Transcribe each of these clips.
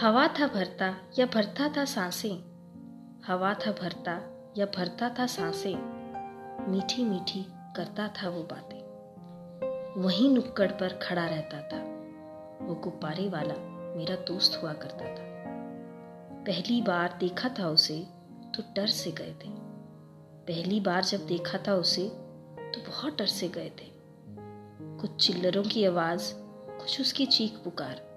हवा था भरता या भरता था साँसें? हवा था भरता या भरता था साँसें? मीठी मीठी करता था वो बातें। वहीं नुक्कड़ पर खड़ा रहता था। वो गुब्बारे वाला मेरा दोस्त हुआ करता था। पहली बार देखा था उसे तो डर से गए थे। पहली बार जब देखा था उसे तो बहुत डर से गए थे। कुछ चिल्लरों की आवाज़, कुछ उसकी चीख पुकार।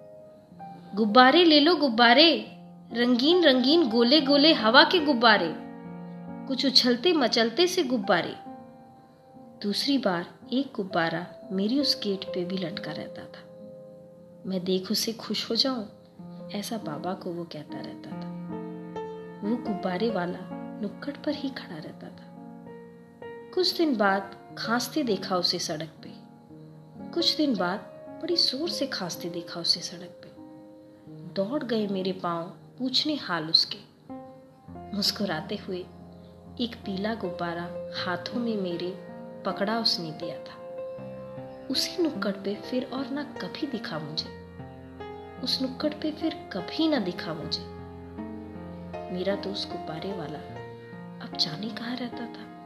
गुब्बारे ले लो गुब्बारे। रंगीन रंगीन, गोले गोले हवा के गुब्बारे। कुछ उछलते, मचलते से गुब्बारे। दूसरी बार एक गुब्बारा मेरी उस गेट पे भी लटका रहता था। मैं देख उसे खुश हो जाऊँ, ऐसा बाबा को वो कहता रहता था। वो गुब्बारे वाला नुक्कड़ पर ही खड़ा रहता था। कुछ दिन बाद खांसते देखा उसे सड़क पे। कुछ दिन बाद बड़ी ज़ोर से खांसते देखा उसे सड़क पे। दौड़ गए मेरे पाँव, पूछने हाल उसके। मुस्कुराते हुए एक पीला गुब्बारा हाथों में मेरे पकड़ा उसने दिया था। उसी नुक्कड़ पे फिर और ना कभी दिखा मुझे। उस नुक्कड़ पे फिर कभी ना दिखा मुझे। मेरा दोस्त गुब्बारे वाला अब जाने कहाँ रहता था?